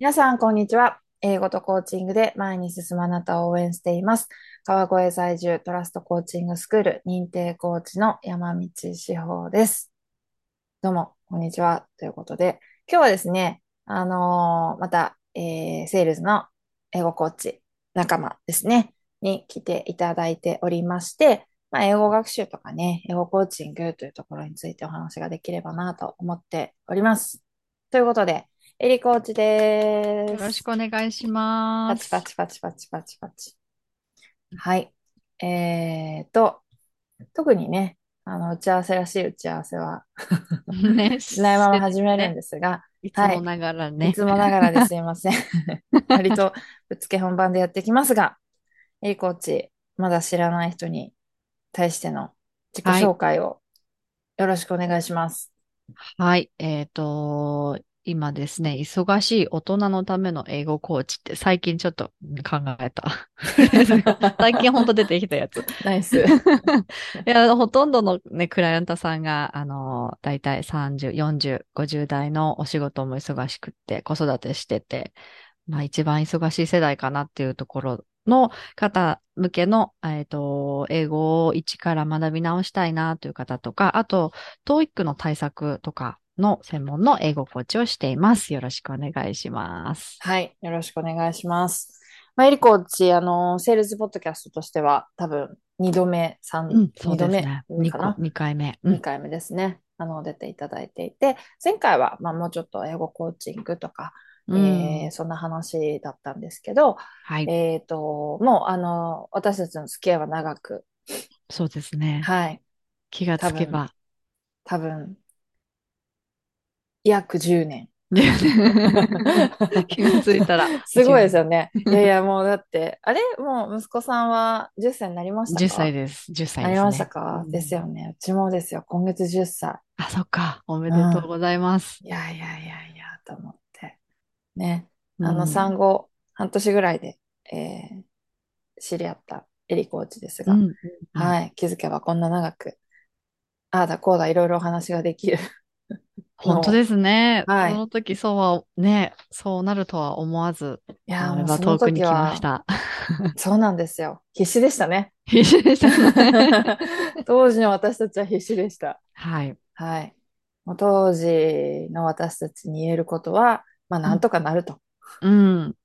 皆さん、こんにちは。英語とコーチングで前に進むあなたを応援しています。川越在住トラストコーチングスクール認定コーチの山道志保です。どうも、こんにちは。ということで、今日はですね、あのーまた、えーセールスの英語コーチ仲間ですね、に来ていただいておりまして、まあ、英語学習とかね、英語コーチングというところについてお話ができればなと思っております。ということで、エリコーチでよろしす。くお願いしパチパます。チパチパチパチパチ。はい。えーと、特にね、あの、打ち合わせらしい打ち合わせはね、しないまま始めるんね、ですが、いつはい。もながらいね。つもながらで すいません。割とぶっつけ本番でやってきますが、エリコーチ、まだ知らない人に対しての自己はい。紹介をよろしくお願いします。はい。えっと、今ですね、忙しい大人のための英語コーチって最近ちょっと考えた 最近ほんと出てきたやつ。ナイス。いや、ほとんどのね、クライアントさんが、あの、だいたい30、40、50代のお仕事も忙しくって、子育てしてて、まあ一番忙しい世代かなっていうところの方向けの、えっと、英語を一から学び直したいなという方とか、あと、TOEIC の対策とかの専門の英語コーチをしています。よろしくお願いします。はい。よろしくお願いします。まあ、エリコーチ、あの、セールスポッドキャストとしては、多分、2度目、3、うん、そう2度目ですね。2個、かな？2回目。う ?2 ん、回目ですね。あの、出ていただいていて、前回は、まあ、もうちょっと英語コーチングとか、うえーん。そんな話だったんですけど、はい。えっと、もう、あの、私たちの付き合いは長く、そうですね。はい。気がつけば。多分、約10年。で 気がついたら すごいです10よね。いやいや、もうだって、あれ？もう息子さんは10歳になりました10歳かです。10歳なりましたですね。うかですん、よね。うちもですよ。今月10歳。あ、そっか。おめうん。でとうございます。いやいやいやいや、と思って。ね。あの、うん。産後、半年ぐらいで、えー知り合ったエリコーチですが、うん、うん、はい。気づけばこんな長く、ああだこうだいろいろお話ができる 本当ですね。そはい。の時そうは、ね、そうなるとは思わず、いや、もうその遠くに来ました。そうなんですよ。必死でしたね。必死でしたね。当時の私たちは必死でした。はい。はい。もう当時の私たちに言えることは、まあ、うん、なんとかなると。うん。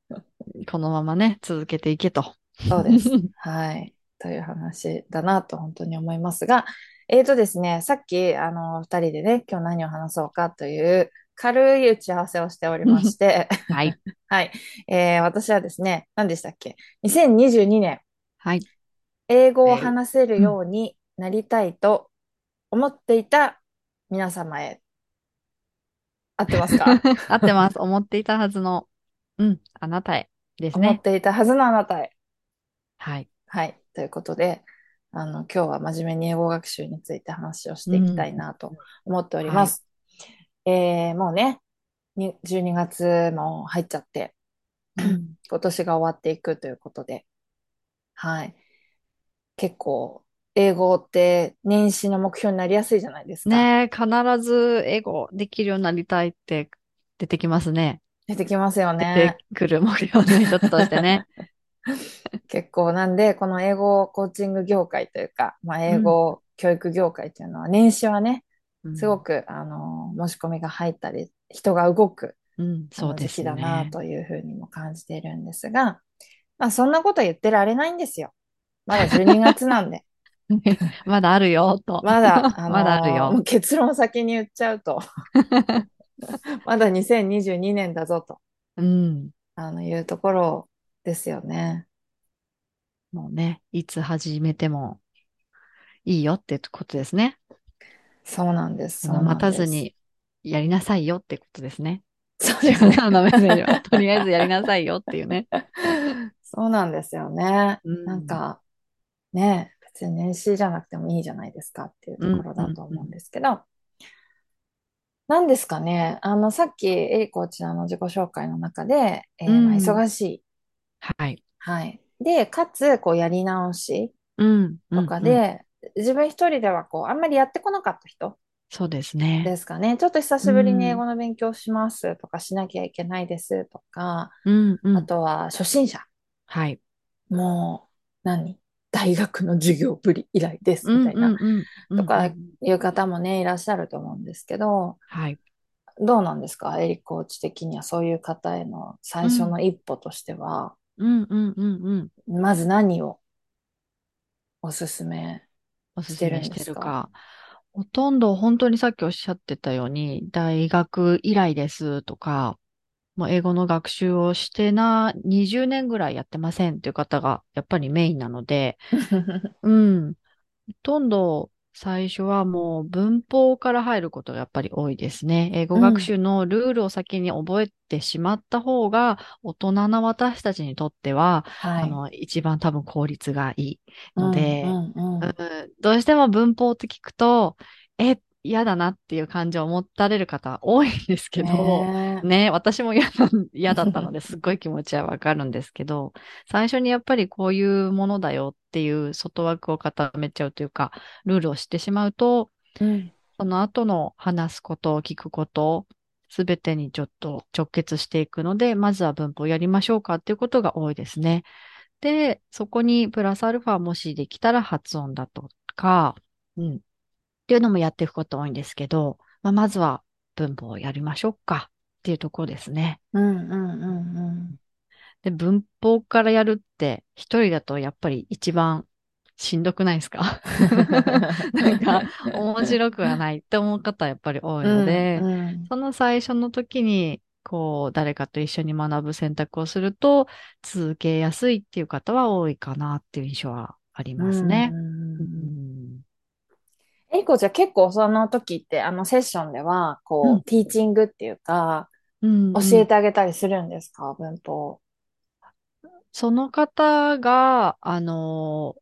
このままね、続けていけと。そうです。はい。という話だなと本当に思いますが、えーとですね、さっき、あの、二人でね、今日何を話そうかという軽い打ち合わせをしておりまして、はい。はい。えー私はですね、何でしたっけ ?2022 年、はい。英語をえー話せるうん。ようになりたいと思っていた皆様へ、合ってますか？合ってます。思っていたはずの、うん、あなたへです思っね。ていたはずのあなたへ。はい。はい。ということで、あの、今日は真面目に英語学習について話をしうん。ていきたいなと思っておりはい。ます。えー、もうね、に12月も入っちゃって、うん。今年が終わっていくということで、はい。結構、英語って年始の目標になりやすいじゃないですか。ねえ、必ず英語できるようになりたいって出てきますね。出てきますよ出てね。くる目標の一つとしてね。結構なんで、この英語コーチング業界というか、まあ、英うん。語教育業界っていうのは、年始はね、うん。すごく、あの、申し込みが入ったり、人が動く、うん、そうで時期だなすね。というふうにも感じているんですが、まあ、そんなこと言ってられないんですよ。まだ12月なんで。まだあるよ、と。まだ、あまだあるよ。う結論を先に言っちゃうと、まだ2022年だぞと、うん。あの、いうところですよね。もうね、いつ始めてもいいよってことですね。そうなんです、です。たずにやりなさいよってことですね。そうですね。あのメッセージは。とりあえずやりなさいよっていうね。そうなんですよね。うん。なんか、ね、別に年始じゃなくてもいいじゃないですかっていうところだと思うんうん。ですけど、なんですかね。あの、さっき、エリコーチの自己紹介の中で、えうーまあ、ん。忙しい。はい。はい。で、かつ、こう、やり直しうん、うと。かで、自分一人では、こう、あんまりやってこなかった人。そうですね。ですかね。ちょっと久しぶりに英語の勉強しますとかしなきゃいけないですとか、うんうん。あとは初心者。はい。もう、何？大学の授業ぶり以来ですうんみたいな、とかん。いう方もね、いらっしゃると思うんですけど、はい。どうなんですか？エリコーチ的にはそういう方への最初うん。の一歩としては、うんうんうんうん。まず何をおすすめおすしてるすめしんですか。ほとんど本当にさっきおっしゃってたように、大学以来ですとか、もう英語の学習をしてな、20年ぐらいやってませんっていう方がやっぱりメインなので、うん。ほとんど最初はもう文法から入ることがやっぱり多いですね。英語うん。学習のルールを先に覚えてしまった方が、大人な私たちにとっては、はい。あの、一番多分効率がいいうん、うので、ん、ううんん。どうしても文法って聞くと、え、嫌だなっていう感情を持たれる方多いんですけど、ねね、私も嫌だったのですっごい気持ちはわかるんですけど、最初にやっぱりこういうものだよっていう外枠を固めちゃうというか、ルールを知ってしまうと、え。うん、その後の話すこと、聞くこと、すべてにちょっと直結していくので、まずは文法をやりましょうかっていうことが多いですね。で、そこにプラスアルファもしできたら発音だとか、うん、っていうのもやっていくこと多いんですけど、まあ、まずは文法をやりましょうかっていうところですね。うん、うん、うん、うん。で、文法からやるって一人だとやっぱり一番しんどくないですか？なんか面白くはないって思う方はやっぱり多いうん、ので、うん。その最初の時にこう誰かと一緒に学ぶ選択をすると続けやすいっていう方は多いかなっていう印象はありうん、うますね。うん。ん。えいこじゃ結構その時って、あのセッションでは、こう、うん。ティーチングっていうか、うん。うん。教えてあげたりするんですか？文法。その方が、あの、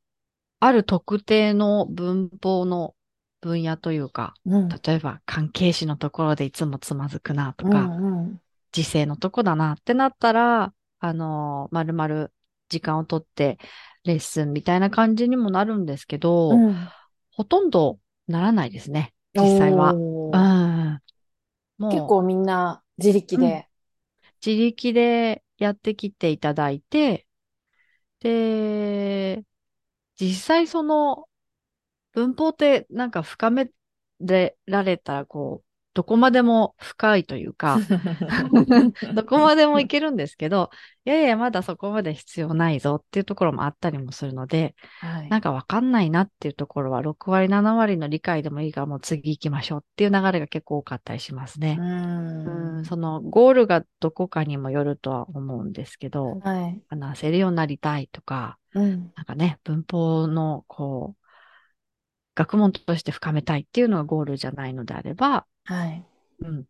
ある特定の文法の分野というか、うん、例えば関係詞のところでいつもつまずくなとうか、ん、うん、時制のとこだなってなったら、あの、まるまる時間をとってレッスンみたいな感じにもなるんですけど、うん。ほとんどならないですね、実際は。う。ん。も結構みんな自力う、うん。で。自力でやってきていただいて、で、実際その文法ってなんか深められたらこう、どこまでも深いというか、どこまでもいけるんですけど、いやいや、まだそこまで必要ないぞっていうところもあったりもするので、はい。なんかわかんないなっていうところは、6割、7割の理解でもいいからもう次行きましょうっていう流れが結構多かったりしますうね。うん、ん。そのゴールがどこかにもよるとは思うんですけど、はい。話せるようになりたいとか、うん。なんかね、文法のこう、学問として深めたいっていうのがゴールじゃないのであれば、はい。うん。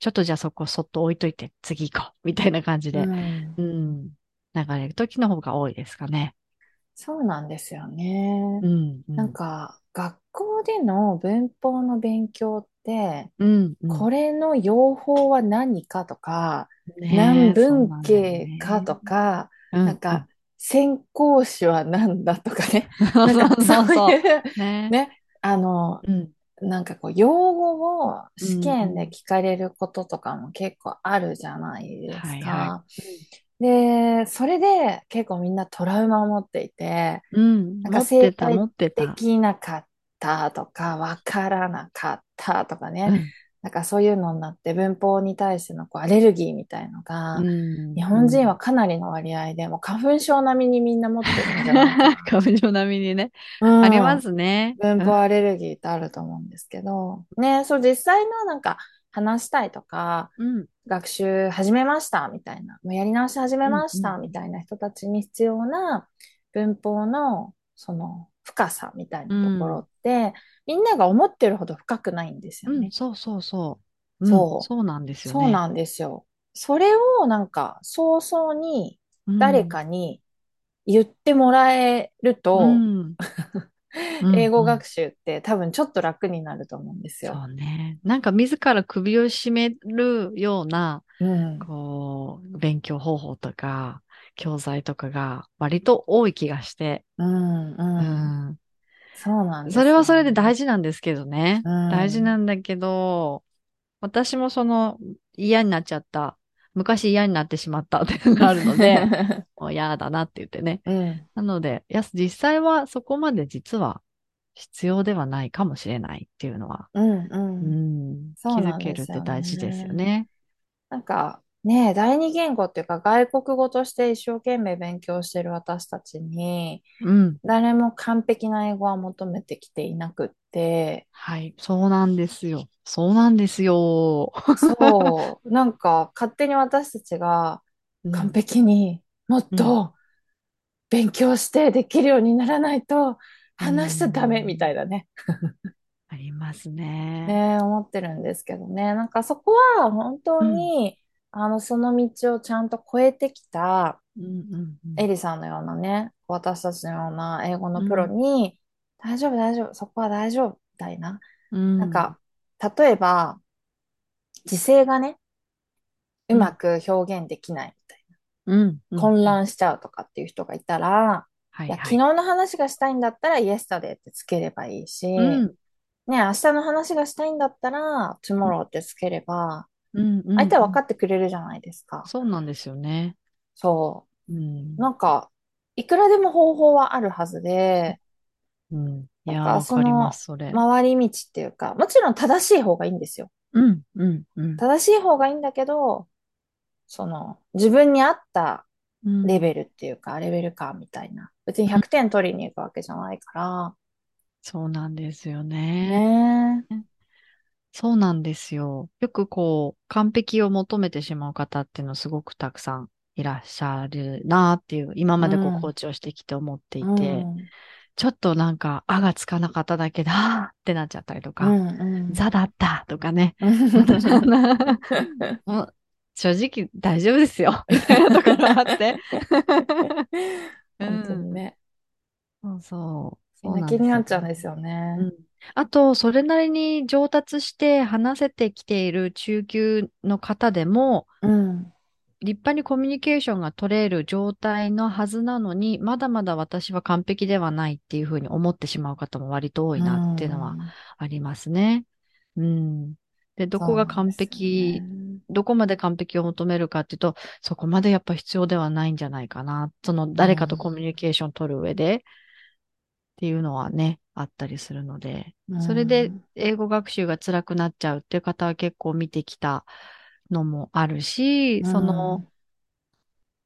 ちょっとじゃあそこそっと置いといて次行こうみたいな感じうで、ん。うん、流れる時の方が多いですかね。そうなんですよね。うん、うなんん、か、学校での文法の勉強って、うん、うん。これの用法は何かとか、何ねえ、そう文系かね。とか、うん、うなんか、ん。先行詞は何だとかね。そういう、う。ねね、あの、うん、なんかこう、用語を試験でん。聞かれることとかも結構あるじゃないですはいはい。か。で、それで結構みんなトラウマを持っていて、うん、なんか正解持ってでた。きなかったとか、わからなかったとかね。うん、なんかそういうのになって文法に対してのこうアレルギーみたいのうが、日ん、う本人はん。かなりの割合でもう花粉症並みにみんな持ってるんじゃない。花粉症並みにね。うありまん。すね。文うん、法アレルギーってあると思うんですけど、ね、そう実際のなんか話したいとか、うん、学習始めましたみたいな、もうやり直し始めうん、ましたうん。みたいな人たちに必要な文法のその深さみたいうなところんって、みんなが思ってるほど深くないんですようん、ね。そうそうそう。うん、そう。そうなんですよね。そうなんですよ。それをなんか早々に誰うん、かに言ってもらえるうと、ん、う英ん、うん。語学習って多分ちょっと楽になると思うんですよ。そうね。なんか自ら首を絞めるような、うん。こう、勉強方法とか、教材とかが割と多い気がして。うん、ううん。ん。そうなんですそれはそれで大事。事なんですけどね。うん大事なんだけど、私もその嫌になっちゃった、昔嫌になってしまったっていうのがあるので、もう嫌だなって言ってね。うん。なので、いや、実際はそこまで実は必要ではないかもしれないっていうのは、うんううん。ん、気づけるって大事ですよね。なんかね、第二言語っていうか外国語として一生懸命勉強してる私たちに、うん。誰も完璧な英語は求めてきていなくって、はい。そうなんですよ。そうなんですよ。そう、なんか勝手に私たちがうん完璧にもっと勉強してできるようにならないと話しちゃダメみたいなね、ありますね。ね、思ってるんですけどね。なんかそこは本当に、あの、その道をちゃんと越えてきたうんうんうん。エリさんのようなね、私たちのような英語のプロに、大丈夫大丈夫、そこは大丈夫、みたいな。うん。なんか、例えば、時勢がね、うまく表現できないみたいうん。な、混乱しちゃうとかっていう人がいたら、や、はい。いはい。昨日の話がしたいんだったら、yesterday ってつければいいし、うん。ね、明日の話がしたいんだったら、tomorrow ってつければ、うんうん相手は分かってくれるじゃないですか。そうなんですよね。そう。なんか、いくらでも方法はあるはずで、うん。いや、わかります、それ。回り道っていうか、もちろん正しい方がいいんですよ。うん、うん、うん。正しい方がいいんだけど、その、自分に合ったうんレベルっていうか、レベル感みたいな。別に100点取りに行くわけじゃないかそうなんですよら、ね。ねそうなんですよ。よくこう、完璧を求めてしまう方っていうのすごくたくさんいらっしゃるなっていう、今までこうコーチをしてきて思っていて、うんちょっとなんか、あがつかなかっただけだーってなっちゃったりとか、うんうんザだったとかね。正直大丈夫ですよ。みたいなところあって。本当にね。そうそう。みんな気になっちゃうんですよね。うんあと、それなりに上達して話せてきている中級の方でも、うん。立派にコミュニケーションが取れる状態のはずなのに、まだまだ私は完璧ではないっていうふうに思ってしまう方も割と多いなっていうのはありますね。うん。で、どこが完璧、どこまで完璧を求めるかっていうと、そこまでやっぱ必要ではないんじゃないかな。その誰かとコミュニケーション取る上でっていうのはね、あったりするので、うんそれで英語学習が辛くなっちゃうっていう方は結構見てきたのもあるし、その、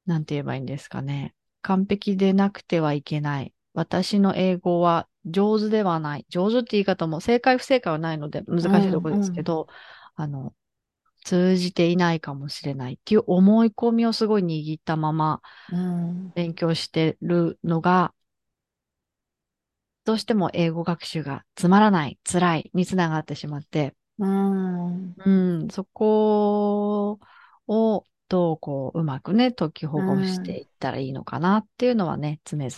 なんて言えばいいんですかね。完璧でなくてはいけない。私の英語は上手ではない。上手って言い方も正解不正解はないので難しいところですけど、あの、通じていないかもしれないっていう思い込みをすごい握ったままうん勉強してるのが、どうしても英語学習がつまらない、辛いにつながってしまって、うんうん、そこをどうこううまくね、解きほぐしていったらいいのかなっていうのはね、常々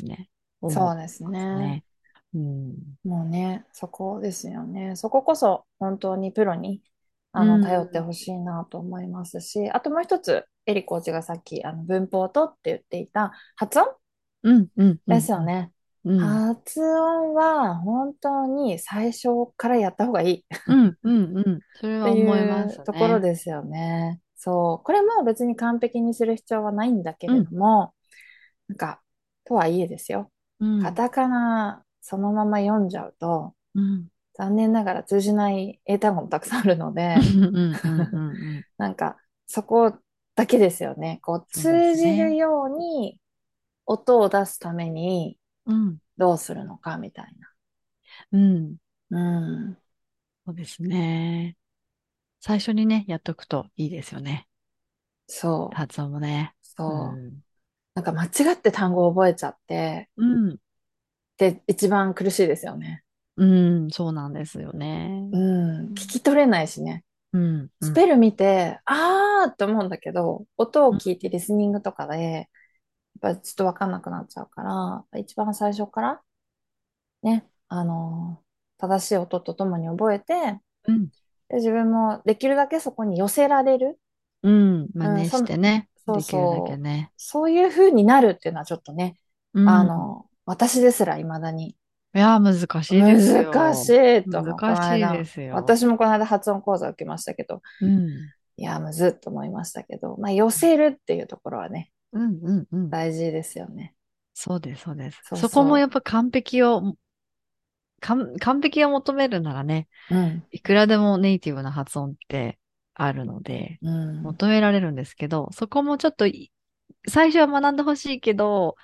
思そうですね。ね。うん。もうね、そこですよね。そここそ本当にプロにあのうん頼ってほしいなと思いますし、あともう一つ、エリコーチがさっきあの文法とって言っていた発音うん、うん。ですよね。うん。発音は本当に最初からやった方がいいっうん、うん、うん。それはてい思いますね。うところですよね。そう。これも別に完璧にする必要はないんだけれども、なんか、とはいえですよ。うん。カタカナそのまま読んじゃうと、うん。残念ながら通じない英単語もたくさんあるので、うん、うん、うん、うん。なんか、そこだけですよね。こう、そうですね通じるように音を出すためにうん。どうするのかみたいうん。な。うん。そうですね。最初にね、やっとくといいですよね。そう。発音もね。そう。ん。なんか間違って単語を覚えちゃって、うん。で、一番苦しいですよね。うん、そうなんですよね。うん。聞き取れないしね。うん。スペル見て、あーって思うんだけど、音を聞いてリスニングとかで、やっぱりちょっとわかんなくなっちゃうから、一番最初から、ね、あのー正しい音とともに覚えて、うん。で、自分もできるだけそこに寄せられる。うん。真似してね。うんできるだそうそうけね。そういう風になるっていうのはちょっとね、うんあ、の、私ですら未だにいや、難しいですよ。難しいと。難しいですよ。私もこの間発音講座を受けましたけど、うん。いや、むずっと思いましたけど、まあ、寄せるっていうところはね、うんうんうん。大事ですよね。そうです、そうです。そうそうそこもやっぱ完璧を、完完璧を求めるならね、うん。いくらでもネイティブな発音ってあるので、うん。求められるんですけど、そこもちょっとい、最初は学んでほしいけど、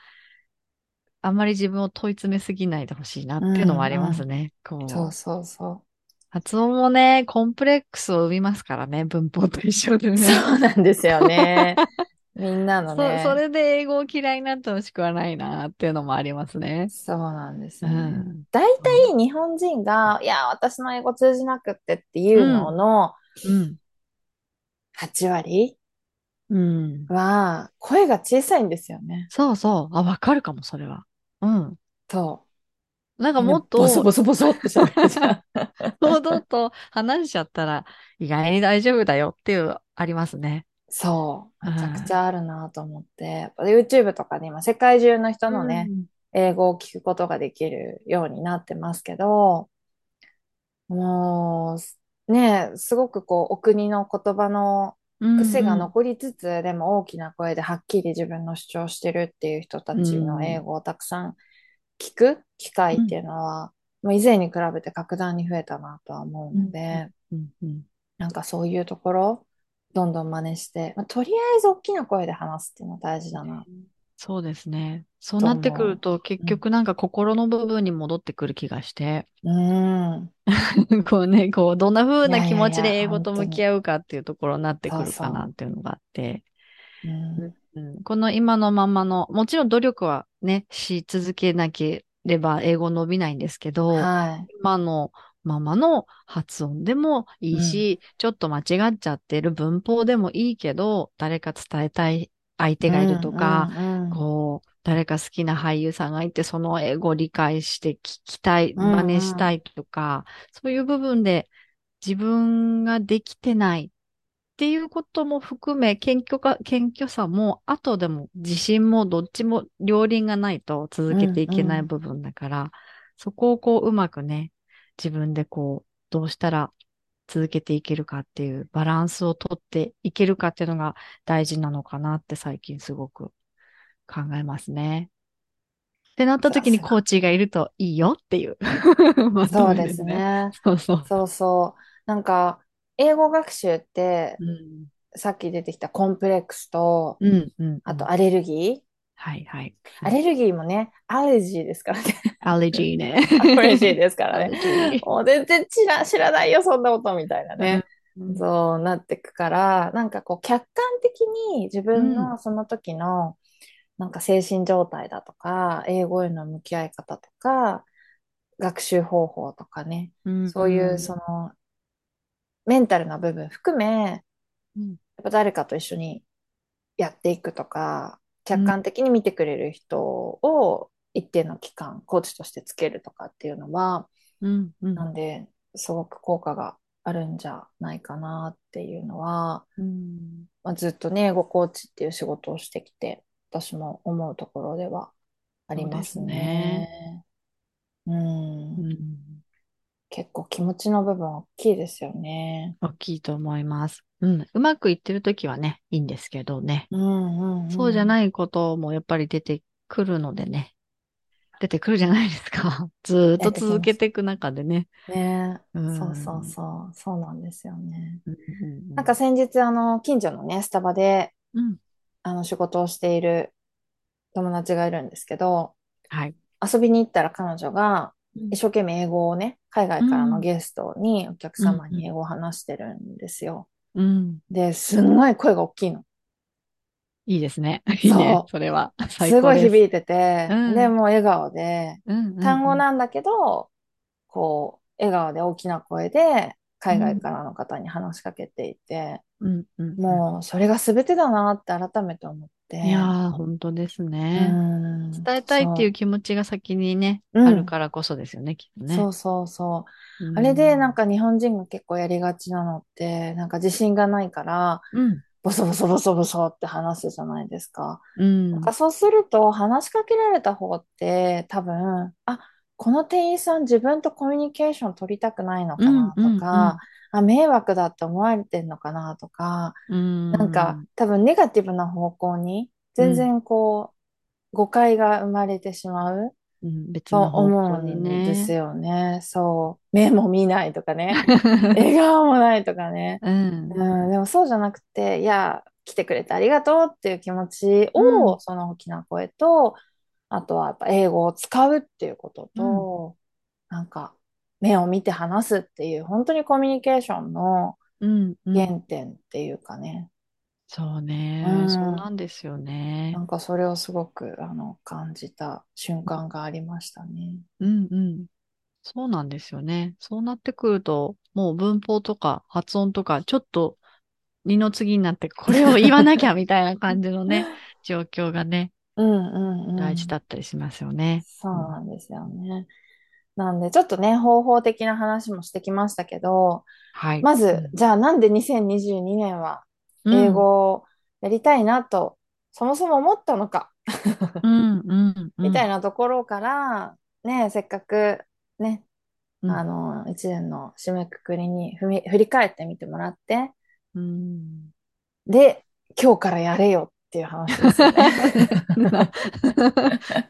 あんまり自分を問い詰めすぎないでほしいなっていうのもありますね。こう。そうそうそ発音もね、コンプレックスを生みますからね、文法と一緒でう。ね。そうなんですよね。みんなのそね。それで英語を嫌いになってほしくはないなっていうのもありますね。そうなんですね。ん。大体日本人が、いや、私の英語通じなくってっていうののうん。8割うん。は、声が小さいんですよね。そうそう。あ、わかるかも、それは。うん。そなんう。かもっと、ボソボソボソって喋るじゃん。堂々と話しちゃったら意外に大丈夫だよっていう、ありますね。そう。うんめちゃくちゃあるなと思って。やっぱ YouTube とかで今世界中の人のね、英語を聞くことができるようになってますけど、もう、ね、すごくこう、お国の言葉のうん、癖がうん残りつつ、でも大きな声ではっきり自分の主張してるっていう人たちの英語をたくさん聞く機会っていうのは、もう以前に比べて格段に増えたなとは思うので、うんうん。なんかそういうところ、どんどん真似して、まあ、とりあえず大きな声で話すっていうのは大事だな。そうですね。そうなってくると結局なんか心の部分に戻ってくる気がして、うん。こうね、こう、どんな風な気持ちで英語と向き合うかっていうところになってくるかなっていうのがあって、この今のままの、もちろん努力はね、し続けなければ英語伸びないんですけど、はい。今のままの発音でもいいし、ちょっと間違っちゃってる文法でもいいけど、誰か伝えたい相手がいるとか、うんうんこう、誰か好きな俳優さんがいて、その英語を理解して聞きたい、うんうん。真似したいとか、そういう部分で自分ができてないっていうことも含め、謙虚か、謙虚さも、後でも自信もどっちも両輪がないと続けていけない部分だから、そこをこううまくね、自分でこう、どうしたら続けていけるかっていうバランスをとっていけるかっていうのが大事なのかなって最近すごく考えますね。ってなった時にコーチがいるといいよっていう。まとめそうです。ね。そうそう。そうそう。なんか、英語学習って、うん。さっき出てきたコンプレックスと、うん、うん。あとアレルギー。はい、はい。アレルギーもね、アレルギーですからね。アレジーね。アレルギーですからね。もう全然知ら、知らないよ、そんなことみたいなね。うんそうなってくから、なんかこう客観的に自分うのその時のなんか精神状態だとか、英語への向き合い方とか、学習方法とかね、うんそういうそのメンタルな部分含め、うんやっぱ誰かと一緒にやっていくとか、客観的に見てくれる人を一定の期間、コーチとしてつけるとかっていうのは、うん、うんなんで、すごく効果があるんじゃないかなっていうのは、うんまあ、ずっとね、英語コーチっていう仕事をしてきて、私も思うところではありますね。うんうん結構気持ちの部分大きいですよね。大きいと思います。うん。うまくいってるときはね、いいんですけどね。うんうんうんそうじゃないこともやっぱり出てくるのでね。出てくるじゃないですか。ずーっと続けていく中でね。ね、うんそうそうそう、そうなんですよね。うんうんなんか先日、あの、近所のね、スタバで、うん。あの、仕事をしている友達がいるんですけど、はい。遊びに行ったら彼女がうん一生懸命英語をね、海外からのゲストにお客様に英語を話してるんですよ。うん。で、すんごい声が大きいの。いいですね。いいね。それは。最すごい。響いてて、うんで、もう笑顔で、うんうんうん単語なんだけど、こう、笑顔で大きな声で、海外からの方に話しかけていて。もう、それが全てだなって改めて思って。いやー、本当ですうね。ん伝えたいっていう気持ちが先にね、うんあるからこそですよね、きっとね。そうそうそう。うんあれでなん、か日本人が結構やりがちなのって、なんか自信がないから、うん。ボソボソボソボソって話すじゃないですか。うんなんかそうすると話しかけられた方って多分、あ、この店員さん自分とコミュニケーション取りたくないのうんかなとか、あ、迷惑だって思われてんのかなとか、うーん。なんか多分ネガティブな方向に全然こう、誤解が生まれてしまううん、別との方思うんですね。よね。そう。目も見ないとかね。笑顔もないとかね。うん。うん、でもそうじゃなくて、いや、来てくれてありがとうっていう気持ちうんを、その大きな声と、あとはやっぱ英語を使うっていうことと、なんか目を見て話すっていう、本当にコミュニケーションのうんうん。原点っていうかね、そうね、うんそうなんですよねな。んかそれをすごくあの感じた瞬間がありましたね。うんうん。そうなんですよね。そうなってくると、もう文法とか発音とか、ちょっと二の次になって、これを言わなきゃみたいな感じのね、状況がね、うんうんうん。大事だったりしますよね。そうなんですよね。なんで、ちょっとね、方法的な話もしてきましたけど、はい。まず、じゃあなんで2022年はうん、英語をやりたいなと、そもそも思ったのか、うん、うん、うん。みたいなところから、ね、せっかくね、うんあの、一年の締めくくりに振り返ってみてもらって、うん。で、今日からやれよっていう話ですよね。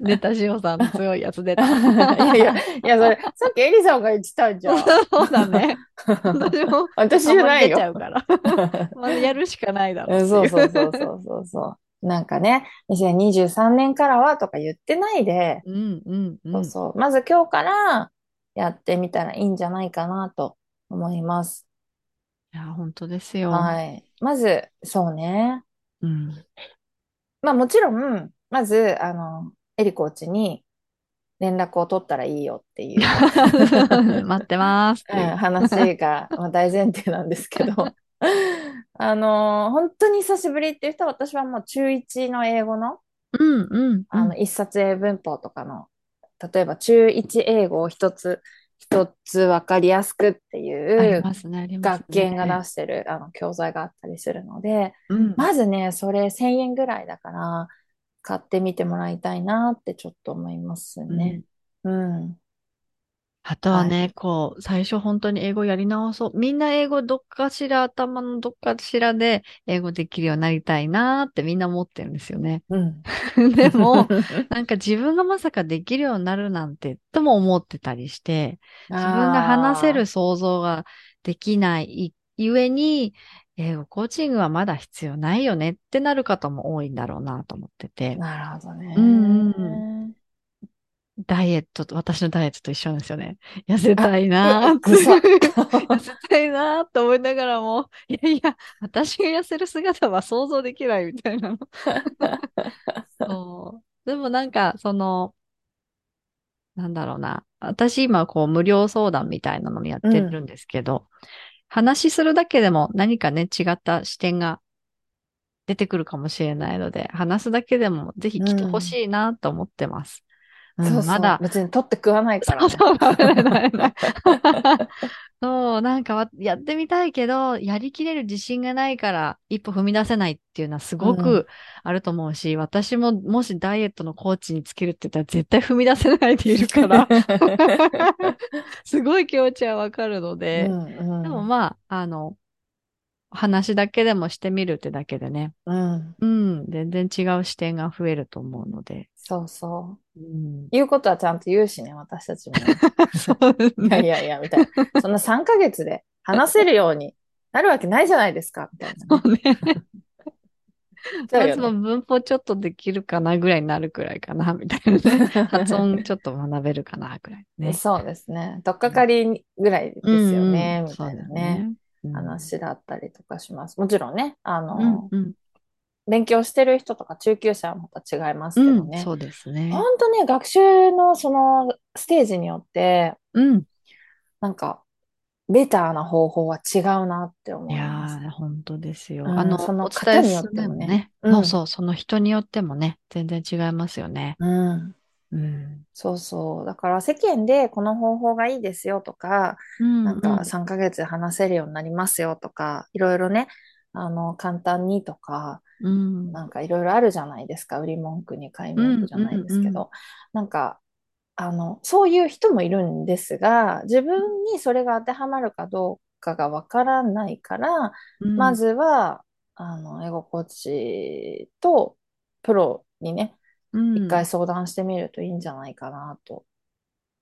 出た、しおさんの強いやつ出た。いやいや、いや、それ、さっきエリさんが言ってたじゃん。そうだね。私も、私じゃないよ。出ちゃうから。まあ、やるしかないだろうんそうそうそうう。そうそうそう。なんかね、2023年からはとか言ってないで、うん、うん、うん。そうそう。まず今日からやってみたらいいんじゃないかなと思います。いや、本当ですよ。はい。まず、そうね。うん。まあもちろん、まず、あの、エリコーチに連絡を取ったらいいよっていう、待ってますってうん。話がまあ大前提なんですけど、あの、本当に久しぶりっていう人は私はもう中1の英語のうん、うん。あの、一冊英文法とかの、例えば中1英語を一つ、一つわかりやすくってあいう。学研が出してるあの教材があったりするので、うん。まずね、それ1000円ぐらいだから、買ってみてもらいたいなってちょっと思いますね。うん。あとはね、こう、最初本当に英語やり直そう。みんな英語どっかしら、頭のどっかしらで英語できるようになりたいなーってみんな思ってるんですよね。うん。でも、なんか自分がまさかできるようになるなんて、とも思ってたりして、自分が話せる想像ができないゆえに、英語コーチングはまだ必要ないよねってなる方も多いんだろうなと思ってて。なるほどね。うんうんダイエットと、私のダイエットと一緒なんですよね。痩せたいなーって。ぐさ 痩せたいなーって思いながらも、いやいや、私が痩せる姿は想像できないみたいなの。そう。でもなんか、その、なんだろうな。私今こう無料相談みたいなのもやってるんですけど、話するだけでも何かね、違った視点が出てくるかもしれないので、話すだけでもぜひ来てほしいなと思ってます。うんそうまだ、別に取って食わないからね。そうなんかわやってみたいけど、やりきれる自信がないから一歩踏み出せないっていうのはすごうん。くあると思うし、私ももしダイエットのコーチにつけるって言ったら絶対踏み出せないでいるから、すごい気持ちはわかるので、うんうん。でもまあ、あの、話だけでもしてみるってだけでね、うん、うん、全然違う視点が増えると思うので、そうそう。うん、言うことはちゃんと言うしね、私たちも ね。そうですいやいね。やいや、みたいな。そんな3ヶ月で話せるようになるわけないじゃないですか、みたいなね。そうね。もね文法ちょっとできるかなぐらいになるくらいかな、みたいなね。発音ちょっと学べるかな、ぐらいね。そうですね。とっかかりぐらいですよね、うんうんみたいなね、うん話だったりとかします。もちろんね、あうんの、うん勉強してる人とか中級者はまた違いますけうん、どね。そうですね。本当ね、学習のそのステージによって、うん。なんか、ベターな方法は違うなって思いやいます。ー、本当ですよ。うんあの、その方によすってもねるのね。うんそうそう、その人によってもね、全然違いますよね。うん。うん。そうそう。だから世間でこの方法がいいですよとか、うんなんか3ヶ月で話せるようになりますよとか、いろいろね、あの、簡単にとか、うん。なんかいろいろあるじゃないですか。売り文句に買い文句じゃないですけうんうんうんど。なんか、あの、そういう人もいるんですが、自分にそれが当てはまるかどうかがわからないから、うん、まずは、あの、英語コーチとプロにね、うん。一回相談してみるといいんじゃないかなと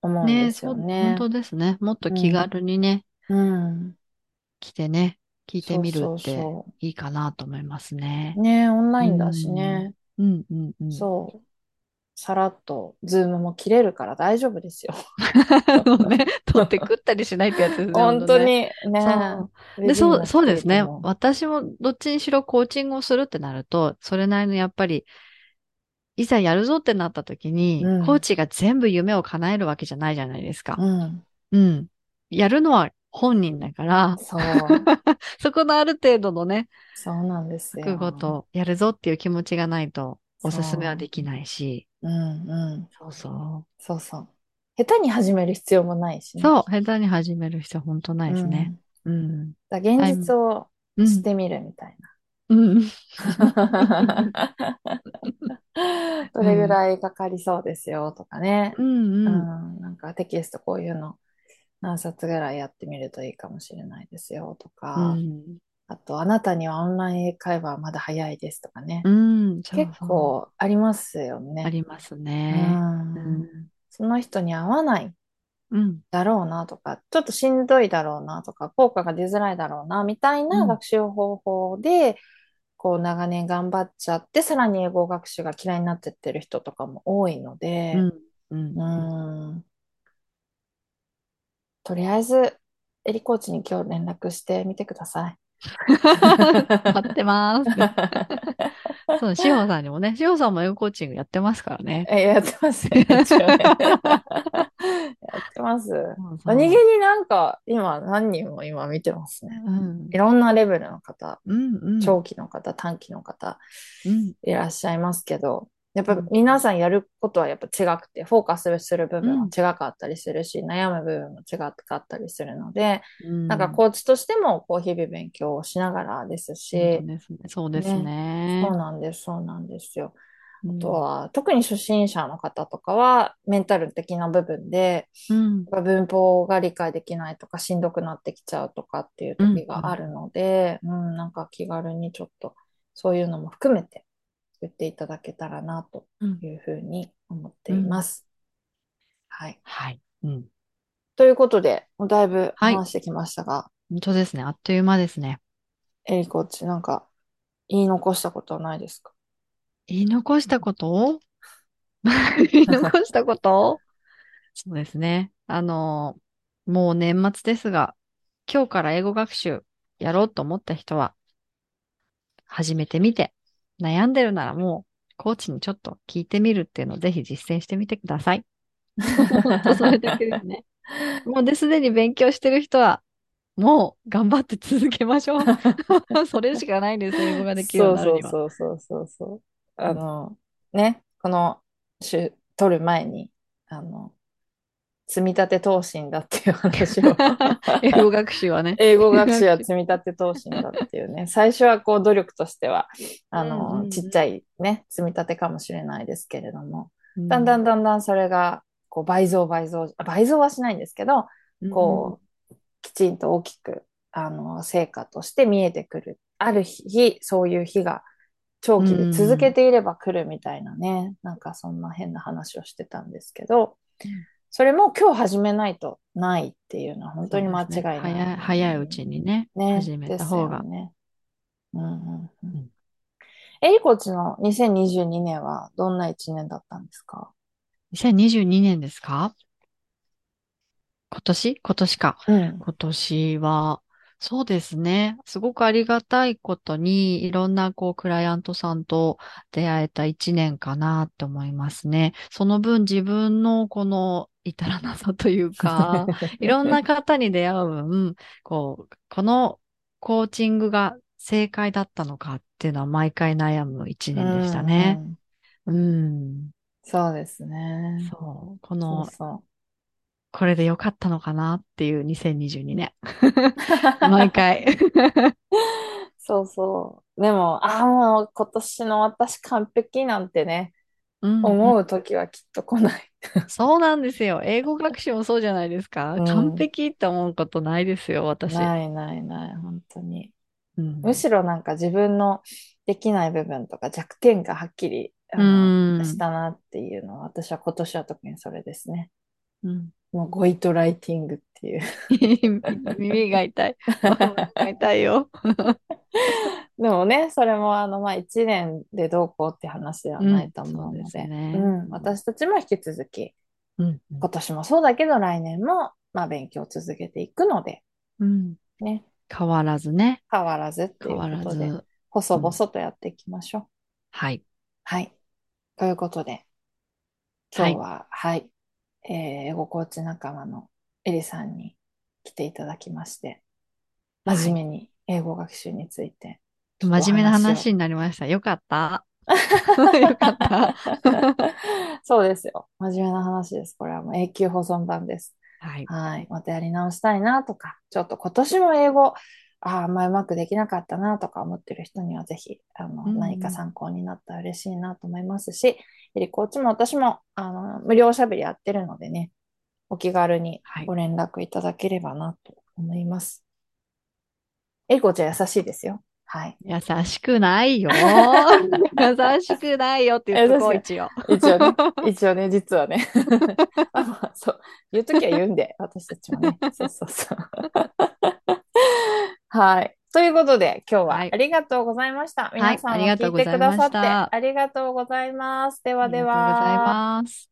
思うんでね、すよそう、本ね。当ですね。もっと気うん。軽にね、うん。来てね、聞いてみるってそいいかなと思いますね。う。ね、オンラうインだしん、ね。うん、うん、うん。そう。さらっと、ズームも切れるから大丈夫ですよ。ね、取って食ったりしないってやつですね。本当にね、そう。で、そう、そうですね。私もどっちにしろコーチングをするってなると、それなりのやっぱり、いざやるぞってなった時に、コーうん。チが全部夢を叶えるわけじゃないじゃないですか。うん。うん。やるのは本人だから、そう。そこのある程度のね、そうなんです覚悟よ。とやるぞっていう気持ちがないと、おすすめはそできないし。う。うんうん。そうそう。そうそう。下手に始める必要もないしね。そう、下手に始める必要本当ないですね。うん。うん。だ現はい。実をうん。してみるみたいうん。な。どれぐうん。らいかかりそうですよとかね。うん。ううん。ん。なんかテキストこういうの何冊ぐらいやってみるといいかもしれないですよとうか。ん。あと、あなたにはオンライン英会話はまだ早いですとかね。うん結。構ありますよね。ありますうね。うん。ん。その人に合わないうん。だろうなとか、ちょっとしんどいだろうなとか、効果が出づらいだろうな、みたいうん。な学習方法で、こう長年頑張っちゃって、さらに英語学習が嫌いになってってる人とかも多いので。とりあえず、エリコーチに今日連絡してみてください。待ってます。そう、しほさんにもね、しほさんも英語コーチングやってますからね。え、やってますね。やってます。何気そになんか、今、何人も今見てますう。ね。うん。いろんなレベルの方、うん、うん、長期の方、短期の方、うん、いらっしゃいますけど、やっぱうん、皆さんやることはやっぱ違くて、フォーカスする部分はうん、違かったりするし、悩む部分も違かったりするので、うん。なんかコーチとしても、こう日々勉強をしながらですし、ですね。そうですね、そね。うなんです、そうなんですよ。あとうん、は、特に初心者の方とかは、メンタル的な部分で、うん、文法が理解できないとか、しんどくなってきちゃうとかっていううん、時うん、があるので、うん、なんか気軽にちょっと、そういうのも含めて言っていただけたらな、とうん、いうふうに思ってうん。います。はい。はい。うん。ということで、もうだいぶはい。話してきましたが、本当ですね。あっという間ですね。エリコーチ、なんか言い残したことはないですか？言い残したこと？を 言い残したこと？そうですね。あの、もう年末ですが、今日から英語学習やろうと思った人は、始めてみて、悩んでるならもう、コーチにちょっと聞いてみるっていうのをぜひ実践してみてください。本 当それだけですね。もうで、すでに勉強してる人は、もう頑張って続けましょう。それしかないです。英語ができるようになるには。そうそうそうそう。あうんの、ね、この週、取る前に、あの、積み立て投資だっていう話を 英語学習はね。英語学習は。積み立て投資だっていうね、最初はこう努力としては、あうんうの、ちっちゃんいね、積み立てかもしれないですけれども、うん。うだんだんんだんだんそれが、こう倍増倍増、倍増はしないんですけど、うんこう、きちんと大きく、あの、成果として見えてくる。ある日、そういう日が長う期で続けん。ていれば来るみたいなね、なんかそんな変な話をしてたんですけど、うんそれも今日始めないとないっていうのは本当に間違。いない早い、早いうちにね、ね、始めた方が。よね。うんうんうん。うん、えりこちの2022年はどんな一年だったんですか？2022年ですか？今年？今年か。うん。今年は、そうですね。すごくありがたいことに、いろんな、こう、クライアントさんと出会えた一年かなって思いますね。その分、自分のこの至らなさというか、いろんな方に出会う分、こう、このコーチングが正解だったのかっていうのは毎回悩む一う年でしたね。んうん。うん。そうですね。そう。このそう。これで良かったのかなっていう2022年。毎回。そうそう。でも、ああ、もう今年の私完璧なんてね、うん思う時はきっと来ない。そうなんですよ。英語学習もそうじゃないですか。うん完璧って思うことないですよ、私。ないないない、本当に。うんむしろなんか自分のできない部分とか弱点がはっきりしたなっていうのは、私は今年は特にそれですね。うんもうゴイトライティングっていう。耳が痛い。耳が痛いよ。でもね、それもあの、まあ、一年でどうこうって話ではないと思うので、ですねうん私たちも引き続き、うん今年もそうだけど来年も、まあ、勉強を続けていくので、うんね、変わらずね。変わらずっていう変わらことで、ず。細々とやっていきましょう。はい。はい。ということで、今日は、はい、えー英語コーチ仲間のエリさんに来ていただきまして、はい真面目に英語学習について、真面目な話になりました。よかった。よかった。そうですよ。真面目な話です。これはもう永久保存版です。はい。はい。またやり直したいなとか、ちょっと今年も英語、ああ、まりうまくできなかったなとか思ってる人にはぜひ、あの、うんうん何か参考になったら嬉しいなと思いますし、エリコーチも私も、あの、無料おしゃべりやってるのでね、お気軽にはいご連絡いただければなと思います。エリコーチは優しいですよ。はい。優しくないよ。優しくないよって言っとこう、優一応。一応ね、一応ね、実はね。あまあ、そう。言うときは言うんで、私たちもね。そうそうそう。はい。ということで、今日ははいありがとうございました。皆さんもありがと聞うございましいてくださってたありがとうございます。ではでありがとうございは。ます。